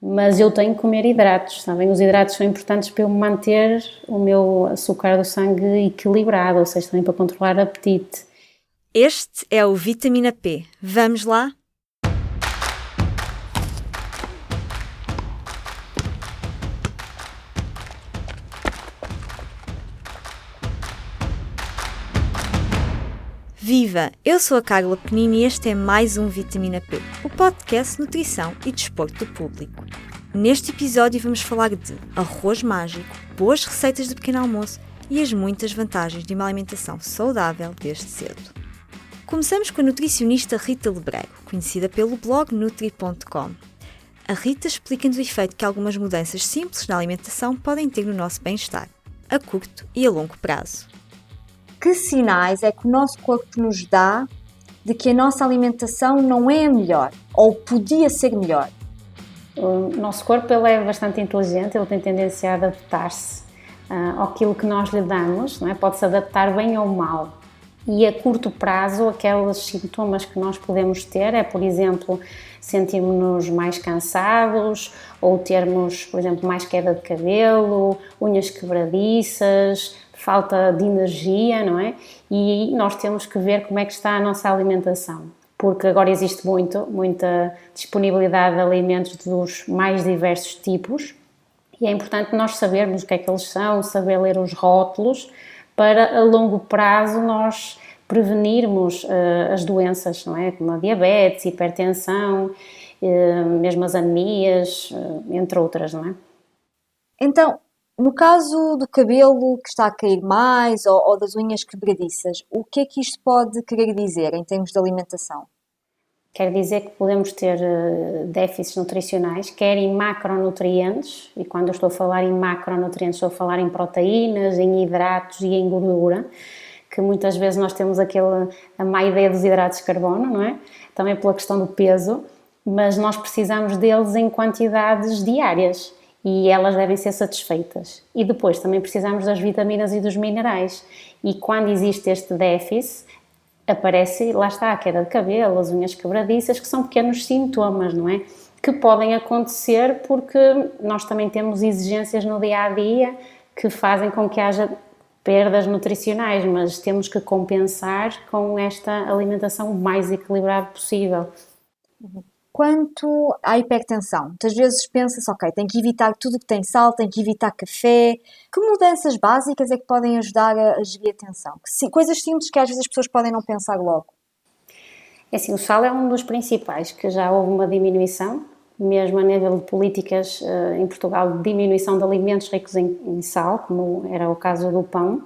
mas eu tenho que comer hidratos, sabem? Os hidratos são importantes para eu manter o meu açúcar do sangue equilibrado, ou seja, também para controlar o apetite. Este é o Vitamina P. Vamos lá? Viva! Eu sou a Carla Penini e este é mais um Vitamina P, o podcast Nutrição e Desporto do Público. Neste episódio vamos falar de arroz mágico, boas receitas de pequeno almoço e as muitas vantagens de uma alimentação saudável desde cedo. Começamos com a nutricionista Rita Lebrego, conhecida pelo blog Nutri.com. A Rita explica-nos o efeito que algumas mudanças simples na alimentação podem ter no nosso bem-estar, a curto e a longo prazo que sinais é que o nosso corpo nos dá de que a nossa alimentação não é a melhor ou podia ser melhor? O nosso corpo ele é bastante inteligente, ele tem tendência a adaptar-se uh, àquilo que nós lhe damos, não é? pode se adaptar bem ou mal. E a curto prazo, aqueles sintomas que nós podemos ter é, por exemplo, sentirmos-nos mais cansados ou termos, por exemplo, mais queda de cabelo, unhas quebradiças, falta de energia, não é? E nós temos que ver como é que está a nossa alimentação, porque agora existe muito, muita disponibilidade de alimentos dos mais diversos tipos e é importante nós sabermos o que é que eles são, saber ler os rótulos para a longo prazo nós prevenirmos uh, as doenças, não é? Como a diabetes, hipertensão, uh, mesmo as anemias, uh, entre outras, não é? Então, no caso do cabelo que está a cair mais ou, ou, das unhas quebradiças, o que é que isto pode querer dizer em termos de alimentação? Quer dizer que podemos ter uh, déficits nutricionais, quer em macronutrientes, e quando eu estou a falar em macronutrientes, estou a falar em proteínas, em hidratos e em gordura, que muitas vezes nós temos aquela a má ideia dos hidratos de carbono, não é? Também pela questão do peso, mas nós precisamos deles em quantidades diárias e elas devem ser satisfeitas. E depois também precisamos das vitaminas e dos minerais. E quando existe este déficit, aparece, lá está, a queda de cabelo, as unhas quebradiças, que são pequenos sintomas, não é? Que podem acontecer porque nós também temos exigências no dia a dia que fazem com que haja perdas nutricionais, mas temos que compensar com esta alimentação o mais equilibrada possível. Uhum quanto à hipertensão. Muitas vezes pensa-se, ok, tem que evitar tudo que tem sal, tem que evitar café. Que mudanças básicas é que podem ajudar a, a gerir a tensão? Coisas simples que às vezes as pessoas podem não pensar logo. É assim, o sal é um dos principais, que já houve uma diminuição, mesmo a nível de políticas uh, em Portugal, de diminuição de alimentos ricos em, em sal, como era o caso do pão,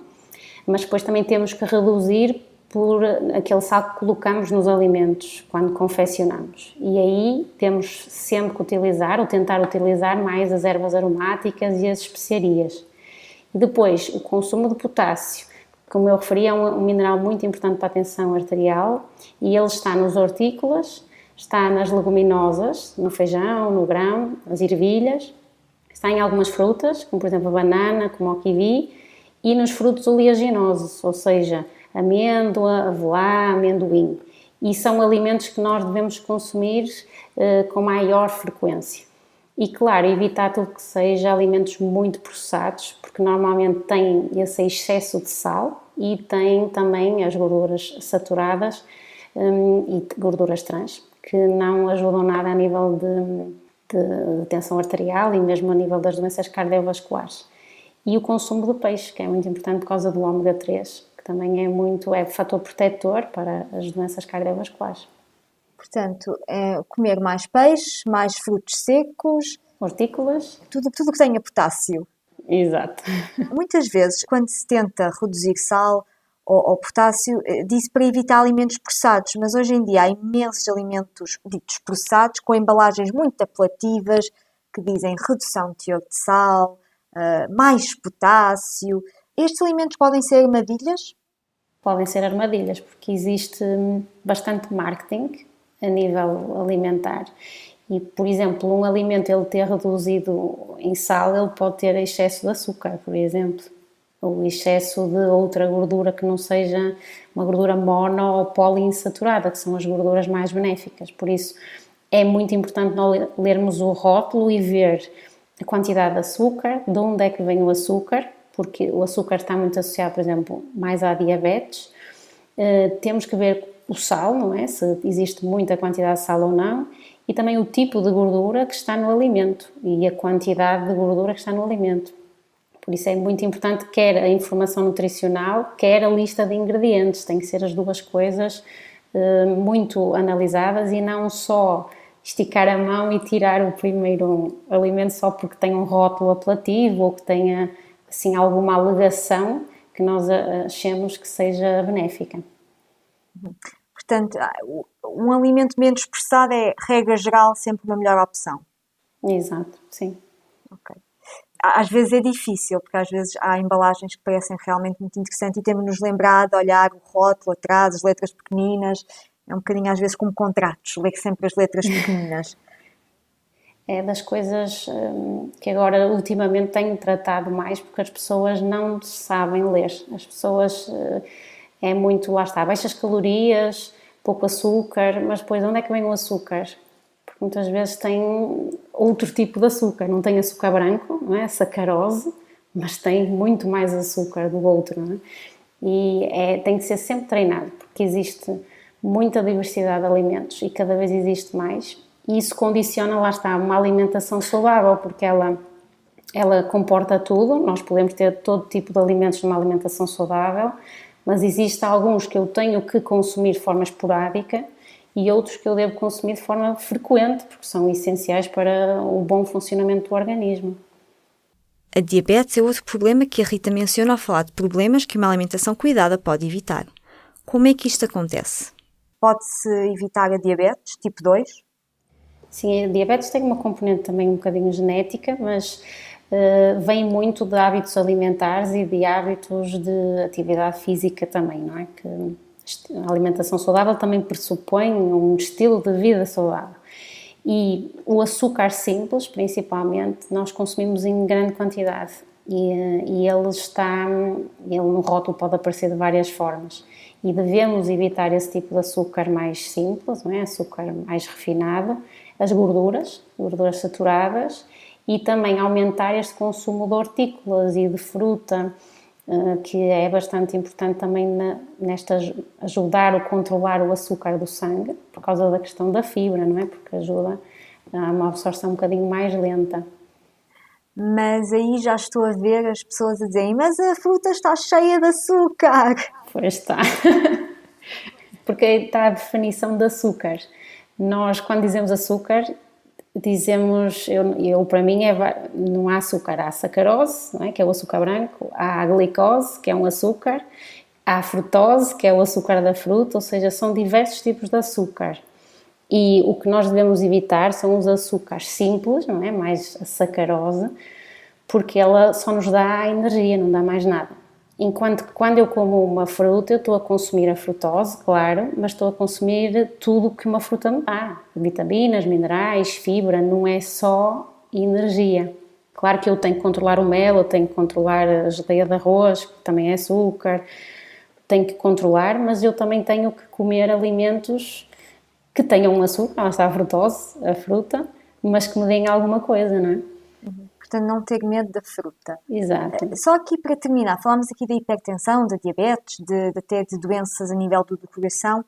mas depois também temos que reduzir por aquele sal que colocamos nos alimentos quando confeccionamos. E aí temos sempre que utilizar ou tentar utilizar mais as ervas aromáticas e as especiarias. E depois, o consumo de potássio, como eu referi, é um, mineral muito importante para a tensão arterial e ele está nos hortícolas, está nas leguminosas, no feijão, no grão, nas ervilhas, está em algumas frutas, como por exemplo a banana, como o kiwi, e nos frutos oleaginosos, ou seja, amêndoa, avelã, amendoim. E são alimentos que nós devemos consumir uh, com maior frequência. E claro, evitar tudo que seja alimentos muito processados, porque normalmente tem esse excesso de sal e tem também as gorduras saturadas um, e gorduras trans, que não ajudam nada a nível de, de, de tensão arterial e mesmo a nível das doenças cardiovasculares. E o consumo de peixe, que é muito importante por causa do ômega 3, que também é muito, é fator protetor para as doenças cardiovasculares. Portanto, é comer mais peixe, mais frutos secos, hortícolas, tudo tudo que tenha potássio. Exato. Muitas vezes, quando se tenta reduzir sal ou, ou potássio, eh, diz para evitar alimentos processados, mas hoje em dia há imensos alimentos ditos processados com embalagens muito apelativas que dizem redução de teor de sal, uh, mais potássio. Estes alimentos podem ser armadilhas? Podem ser armadilhas, porque existe bastante marketing a nível alimentar. E, por exemplo, um alimento ele ter reduzido em sal, ele pode ter excesso de açúcar, por exemplo, ou excesso de outra gordura que não seja uma gordura mono ou poliinsaturada, que são as gorduras mais benéficas. Por isso, é muito importante nós lermos o rótulo e ver a quantidade de açúcar, de onde é que vem o açúcar, porque o açúcar está muito associado, por exemplo, mais à diabetes. Uh, temos que ver o sal, não é? Se existe muita quantidade de sal ou não, e também o tipo de gordura que está no alimento e a quantidade de gordura que está no alimento. Por isso é muito importante quer a informação nutricional, quer a lista de ingredientes, tem que ser as duas coisas uh, muito analisadas e não só esticar a mão e tirar o primeiro alimento só porque tem um rótulo apelativo ou que tenha assim alguma alegação que nós achemos que seja benéfica. Portanto, ah, um alimento menos processado é, regra geral, sempre uma melhor opção. Exato, sim. Ok. Às vezes é difícil, porque às vezes há embalagens que parecem realmente muito interessantes e temos-nos lembrado de olhar o rótulo atrás, as letras pequeninas é um bocadinho às vezes como contratos, ler sempre as letras pequeninas. É das coisas hum, que agora ultimamente tenho tratado mais porque as pessoas não sabem ler. As pessoas eh, é muito, lá está, baixas calorias, pouco açúcar, mas depois onde é que vem o açúcar? Porque muitas vezes tem outro tipo de açúcar, não tem açúcar branco, não é? Sacarose, mas tem muito mais açúcar do outro, não é? E é, tem que ser sempre treinado, porque existe muita diversidade de alimentos e cada vez existe mais. E isso condiciona, lá está, uma alimentação saudável, porque ela, ela comporta tudo. Nós podemos ter todo tipo de alimentos numa alimentação saudável, mas existem alguns que eu tenho que consumir de forma esporádica e outros que eu devo consumir de forma frequente, porque são essenciais para o bom funcionamento do organismo. A diabetes é outro problema que a Rita menciona ao falar de problemas que uma alimentação cuidada pode evitar. Como é que isto acontece? Pode-se evitar a diabetes tipo 2? Sim, a diabetes tem uma componente também um bocadinho genética, mas uh, vem muito de hábitos alimentares e de hábitos de atividade física também, não é? Que a alimentação saudável também pressupõe um estilo de vida saudável. E o açúcar simples, principalmente, nós consumimos em grande quantidade e, eh, e ele está, ele no rótulo pode aparecer de várias formas e devemos evitar esse tipo de açúcar mais simples, não é? açúcar mais refinado, as gorduras, gorduras saturadas e também aumentar este consumo de hortícolas e de fruta, eh, que é bastante importante também nesta ajudar a controlar o açúcar do sangue, por causa da questão da fibra, não é? Porque ajuda a uma absorção um bocadinho mais lenta. Mas aí já estou a ver as pessoas a dizerem: Mas a fruta está cheia de açúcar. Pois está. Porque está a definição de açúcar. Nós, quando dizemos açúcar, dizemos, eu, eu para mim, é, não há açúcar, há sacarose, é? que é o açúcar branco, há a glicose, que é um açúcar, há a frutose, que é o açúcar da fruta, ou seja, são diversos tipos de açúcar. E o que nós devemos evitar são os açúcares simples, não é? Mais a sacarose, porque ela só nos dá energia, não dá mais nada. Enquanto que quando eu como uma fruta, eu estou a consumir a frutose, claro, mas estou a consumir tudo que uma fruta me dá: vitaminas, minerais, fibra, não é só energia. Claro que eu tenho que controlar o mel, eu tenho que controlar a geleia de arroz, que também é açúcar, tenho que controlar, mas eu também tenho que comer alimentos que tenham açúcar, lá está a frutose, a fruta, mas que me deem alguma coisa, não é? Portanto não ter medo da fruta. Exato. Eh, só aqui para terminar, falámos aqui da hipertensão, da diabetes, de, de até de doenças a nível do, do coração,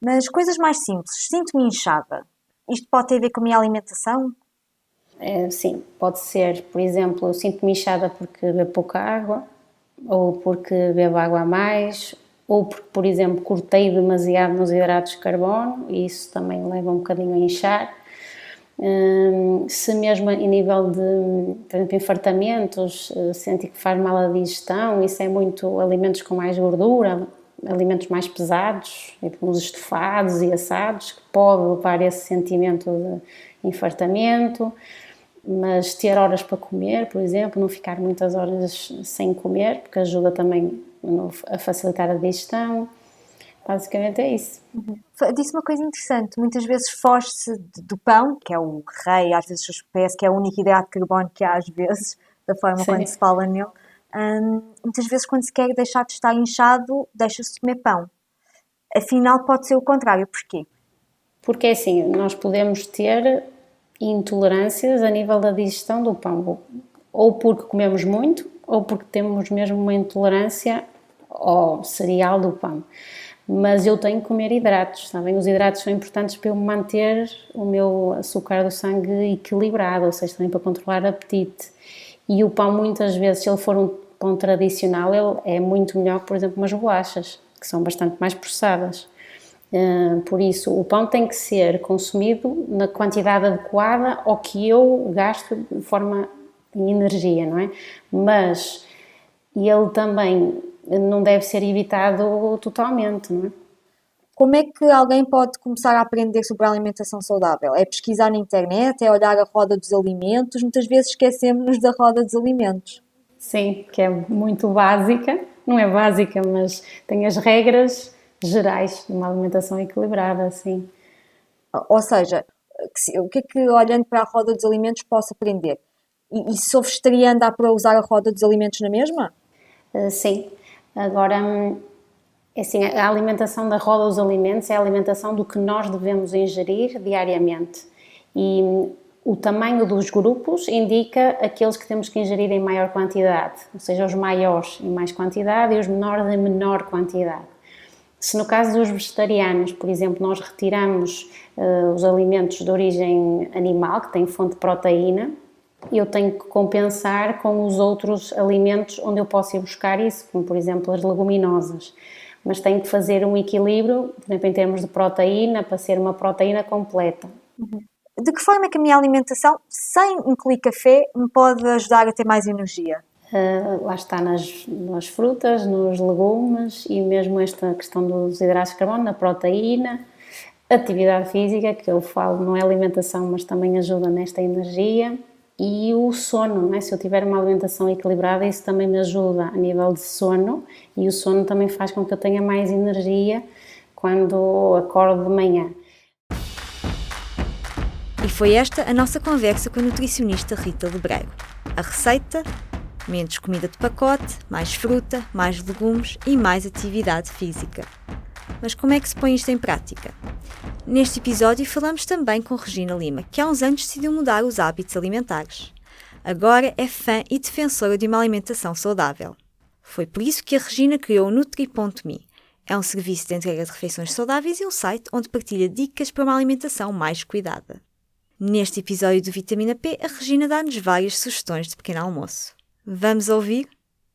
mas coisas mais simples. Sinto-me inchada. Isto pode ter a ver com a minha alimentação? É, sim, pode ser. Por exemplo, eu sinto-me inchada porque bebo pouca água, ou porque bebo água a mais, ou porque, por exemplo, cortei demasiado nos hidratos de carbono, e isso também leva um bocadinho a inchar. Hum, se mesmo em nível de, por exemplo, infartamentos, eh, sente que faz mal a digestão, isso é muito alimentos com mais gordura, alimentos mais pesados, como os estofados e assados, que pode levar a esse sentimento de infartamento, mas ter horas para comer, por exemplo, não ficar muitas horas sem comer, porque ajuda também a facilitar a digestão. Basicamente é isso. Uhum. Disse uma coisa interessante, muitas vezes foge-se do pão, que é o rei, às vezes parece que é o único hidrato de carbono que há às vezes, da forma Sim. quando se fala nele. Hum, muitas vezes quando se quer deixar de estar inchado, deixa-se de comer pão. Afinal pode ser o contrário, porquê? Porque é assim, nós podemos ter intolerâncias a nível da digestão do pão, ou porque comemos muito, ou porque temos mesmo uma intolerância ao cereal do pão. Mas eu tenho que comer hidratos, sabem? Os hidratos são importantes para eu manter o meu açúcar do sangue equilibrado, ou seja, também para controlar o apetite. E o pão, muitas vezes, se ele for um pão tradicional, ele é muito melhor que, por exemplo, umas bolachas, que são bastante mais processadas. Uh, por isso, o pão tem que ser consumido na quantidade adequada ao que eu gasto de forma em energia, não é? Mas ele também não deve ser evitado totalmente, não é? Como é que alguém pode começar a aprender sobre a alimentação saudável? É pesquisar na internet, é olhar a roda dos alimentos? Muitas vezes esquecemos da roda dos alimentos. Sim, que é muito básica, não é básica, mas tem as regras gerais de uma alimentação equilibrada, sim. Ou seja, o que é que olhando para a roda dos alimentos posso aprender? E, e sou vegetariana dá para usar a roda dos alimentos na mesma? Uh, sim. Agora, hum, é assim, a alimentação da roda dos alimentos é a alimentação do que nós devemos ingerir diariamente. E hum, o tamanho dos grupos indica aqueles que temos que ingerir em maior quantidade, ou seja, os maiores em mais quantidade e os menores em menor quantidade. Se no caso dos vegetarianos, por exemplo, nós retiramos uh, os alimentos de origem animal, que têm fonte de proteína, eu tenho que compensar com os outros alimentos onde eu posso ir buscar isso, como por exemplo as leguminosas. Mas tenho que fazer um equilíbrio, por exemplo, em termos de proteína, para ser uma proteína completa. Uhum. De que forma é que a minha alimentação, sem incluir café, me pode ajudar a ter mais energia? Uh, lá está nas, nas frutas, nos legumes e mesmo esta questão dos hidratos de carbono, na proteína, atividade física, que eu falo não é alimentação, mas também ajuda nesta energia e o sono, né? se eu tiver uma alimentação equilibrada, isso também me ajuda a nível de sono e o sono também faz com que eu tenha mais energia quando acordo de manhã. E foi esta a nossa conversa com a nutricionista Rita Lebrego. A receita? Menos comida de pacote, mais fruta, mais legumes e mais atividade física. Mas como é que se põe isto em prática? Neste episódio falamos também com Regina Lima, que há uns anos decidiu mudar os hábitos alimentares. Agora é fã e defensora de uma alimentação saudável. Foi por isso que a Regina criou o Nutri.me. É um serviço de entrega de refeições saudáveis e um site onde partilha dicas para uma alimentação mais cuidada. Neste episódio do Vitamina P, a Regina dá-nos várias sugestões de pequeno almoço. Vamos ouvir?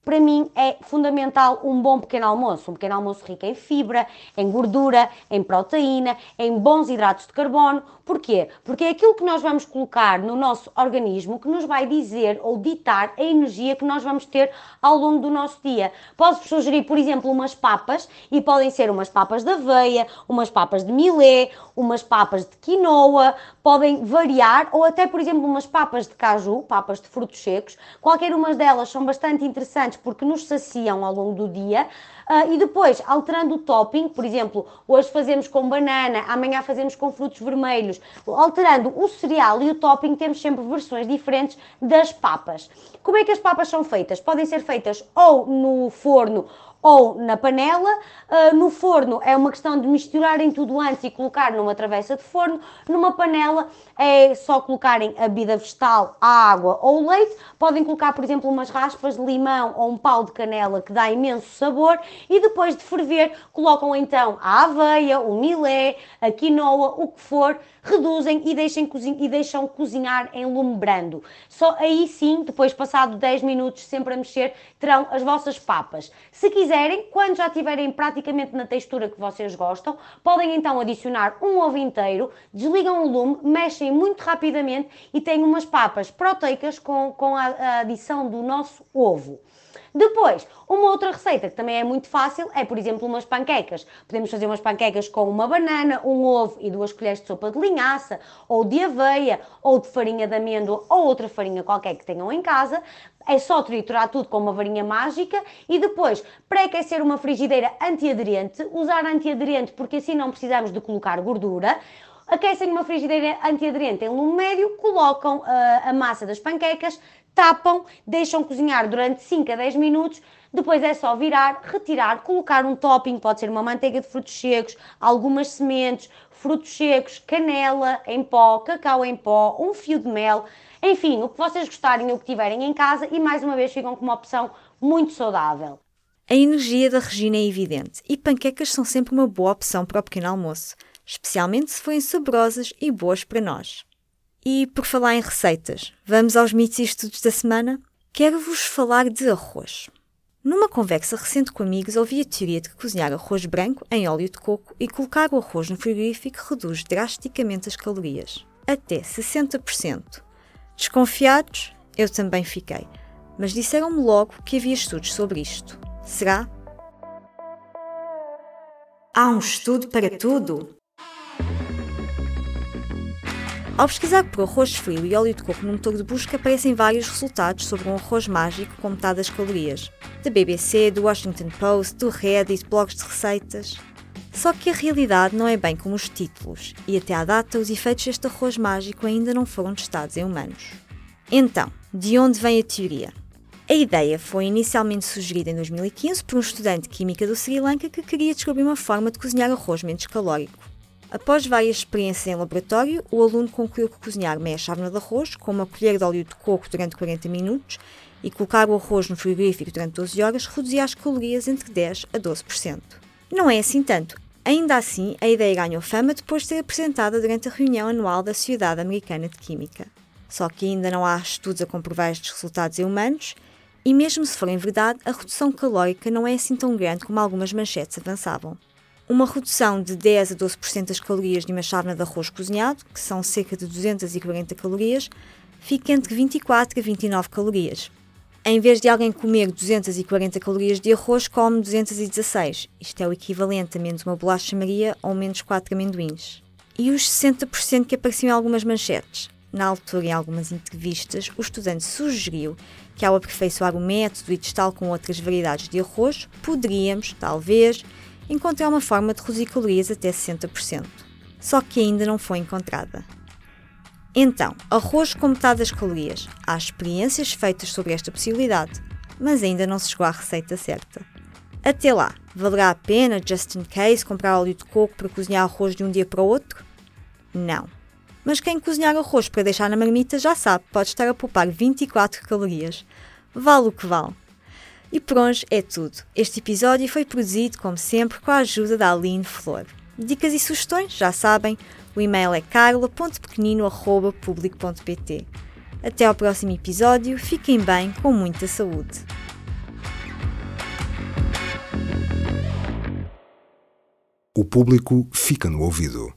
Para mim é fundamental um bom pequeno almoço, um pequeno almoço rico em fibra, em gordura, em proteína, em bons hidratos de carbono. Porquê? Porque é aquilo que nós vamos colocar no nosso organismo que nos vai dizer ou ditar a energia que nós vamos ter ao longo do nosso dia. Posso sugerir, por exemplo, umas papas e podem ser umas papas de aveia, umas papas de milê, umas papas de quinoa, podem variar ou até, por exemplo, umas papas de caju, papas de frutos secos. Qualquer uma delas são bastante interessantes porque nos saciam ao longo do dia. Uh, e depois, alterando o topping, por exemplo, hoje fazemos com banana, amanhã fazemos com frutos vermelhos, alterando o cereal e o topping, temos sempre versões diferentes das papas. Como é que as papas são feitas? Podem ser feitas ou no forno ou na panela. Uh, no forno é uma questão de misturarem tudo antes e colocar numa travessa de forno. Numa panela é só colocarem a bebida vegetal, a água ou o leite. Podem colocar, por exemplo, umas raspas de limão ou um pau de canela que dá imenso sabor. E depois de ferver, colocam então a aveia, o milé, a quinoa, o que for reduzem e, e deixam cozinhar em lume brando. Só aí sim, depois passado 10 minutos, sempre a mexer, terão as vossas papas. Se quiserem, quando já estiverem praticamente na textura que vocês gostam, podem então adicionar um ovo inteiro, desligam o lume, mexem muito rapidamente e têm umas papas proteicas com, com a, a adição do nosso ovo. Depois, uma outra receita que também é muito fácil é, por exemplo, umas panquecas. Podemos fazer umas panquecas com uma banana, um ovo e duas colheres de sopa de linhaça, ou de aveia, ou de farinha de amêndoa, ou outra farinha qualquer que tenham em casa. É só triturar tudo com uma varinha mágica e depois pré-aquecer uma frigideira antiaderente. Usar antiaderente porque assim não precisamos de colocar gordura. aquecem uma frigideira antiaderente em lume médio, colocam uh, a massa das panquecas, tapam, deixam cozinhar durante 5 a 10 minutos, depois é só virar, retirar, colocar um topping, pode ser uma manteiga de frutos secos, algumas sementes, frutos secos, canela em pó, cacau em pó, um fio de mel, enfim, o que vocês gostarem, o que tiverem em casa e mais uma vez ficam com uma opção muito saudável. A energia da Regina é evidente e panquecas são sempre uma boa opção para o pequeno almoço, especialmente se forem saborosas e boas para nós. E por falar em receitas, vamos aos mitos e estudos da semana? Quero-vos falar de arroz. Numa conversa recente com amigos, ouvi a teoria de que cozinhar arroz branco em óleo de coco e colocar o arroz no frigorífico reduz drasticamente as calorias, até 60%. Desconfiados? Eu também fiquei, mas disseram-me logo que havia estudos sobre isto. Será? Há um estudo para tudo? Ao pesquisar por arroz frio e óleo de coco no motor de busca, aparecem vários resultados sobre um arroz mágico com metade das calorias. Da BBC, do Washington Post, do Reddit, blogs de receitas. Só que a realidade não é bem como os títulos, e até à data os efeitos deste arroz mágico ainda não foram testados em humanos. Então, de onde vem a teoria? A ideia foi inicialmente sugerida em 2015 por um estudante de química do Sri Lanka que queria descobrir uma forma de cozinhar arroz menos calórico. Após várias experiências em laboratório, o aluno concluiu que cozinhar meia chávena de arroz com uma colher de óleo de coco durante 40 minutos e colocar o arroz no frigorífico durante 12 horas reduzia as calorias entre 10 a 12%. Não é assim tanto. Ainda assim, a ideia ganhou fama depois de ser apresentada durante a reunião anual da Sociedade Americana de Química. Só que ainda não há estudos a comprovar estes resultados em humanos, e mesmo se forem verdade, a redução calórica não é assim tão grande como algumas manchetes avançavam. Uma redução de 10 a 12% das calorias de uma chávena de arroz cozinhado, que são cerca de 240 calorias, fica entre 24 a 29 calorias. Em vez de alguém comer 240 calorias de arroz, come 216. Isto é o equivalente a menos uma bolacha Maria ou menos 4 amendoins. E os 60% que apareciam em algumas manchetes. Na altura, em algumas entrevistas, o estudante sugeriu que, ao aperfeiçoar o método e testá-lo com outras variedades de arroz, poderíamos, talvez, encontrar uma forma de reduzir calorias até 60%. Só que ainda não foi encontrada. Então, arroz com metade das calorias. Há experiências feitas sobre esta possibilidade, mas ainda não se chegou à receita certa. Até lá, valerá a pena, just in case, comprar óleo de coco para cozinhar arroz de um dia para o outro? Não. Mas quem cozinhar arroz para deixar na marmita já sabe, pode estar a poupar 24 calorias. Vale o que vale. E por hoje é tudo. Este episódio foi produzido, como sempre, com a ajuda da Aline Flor. Dicas e sugestões, já sabem, o e-mail é carla.pequenino.public.pt. Até ao próximo episódio, fiquem bem, com muita saúde. O público fica no ouvido.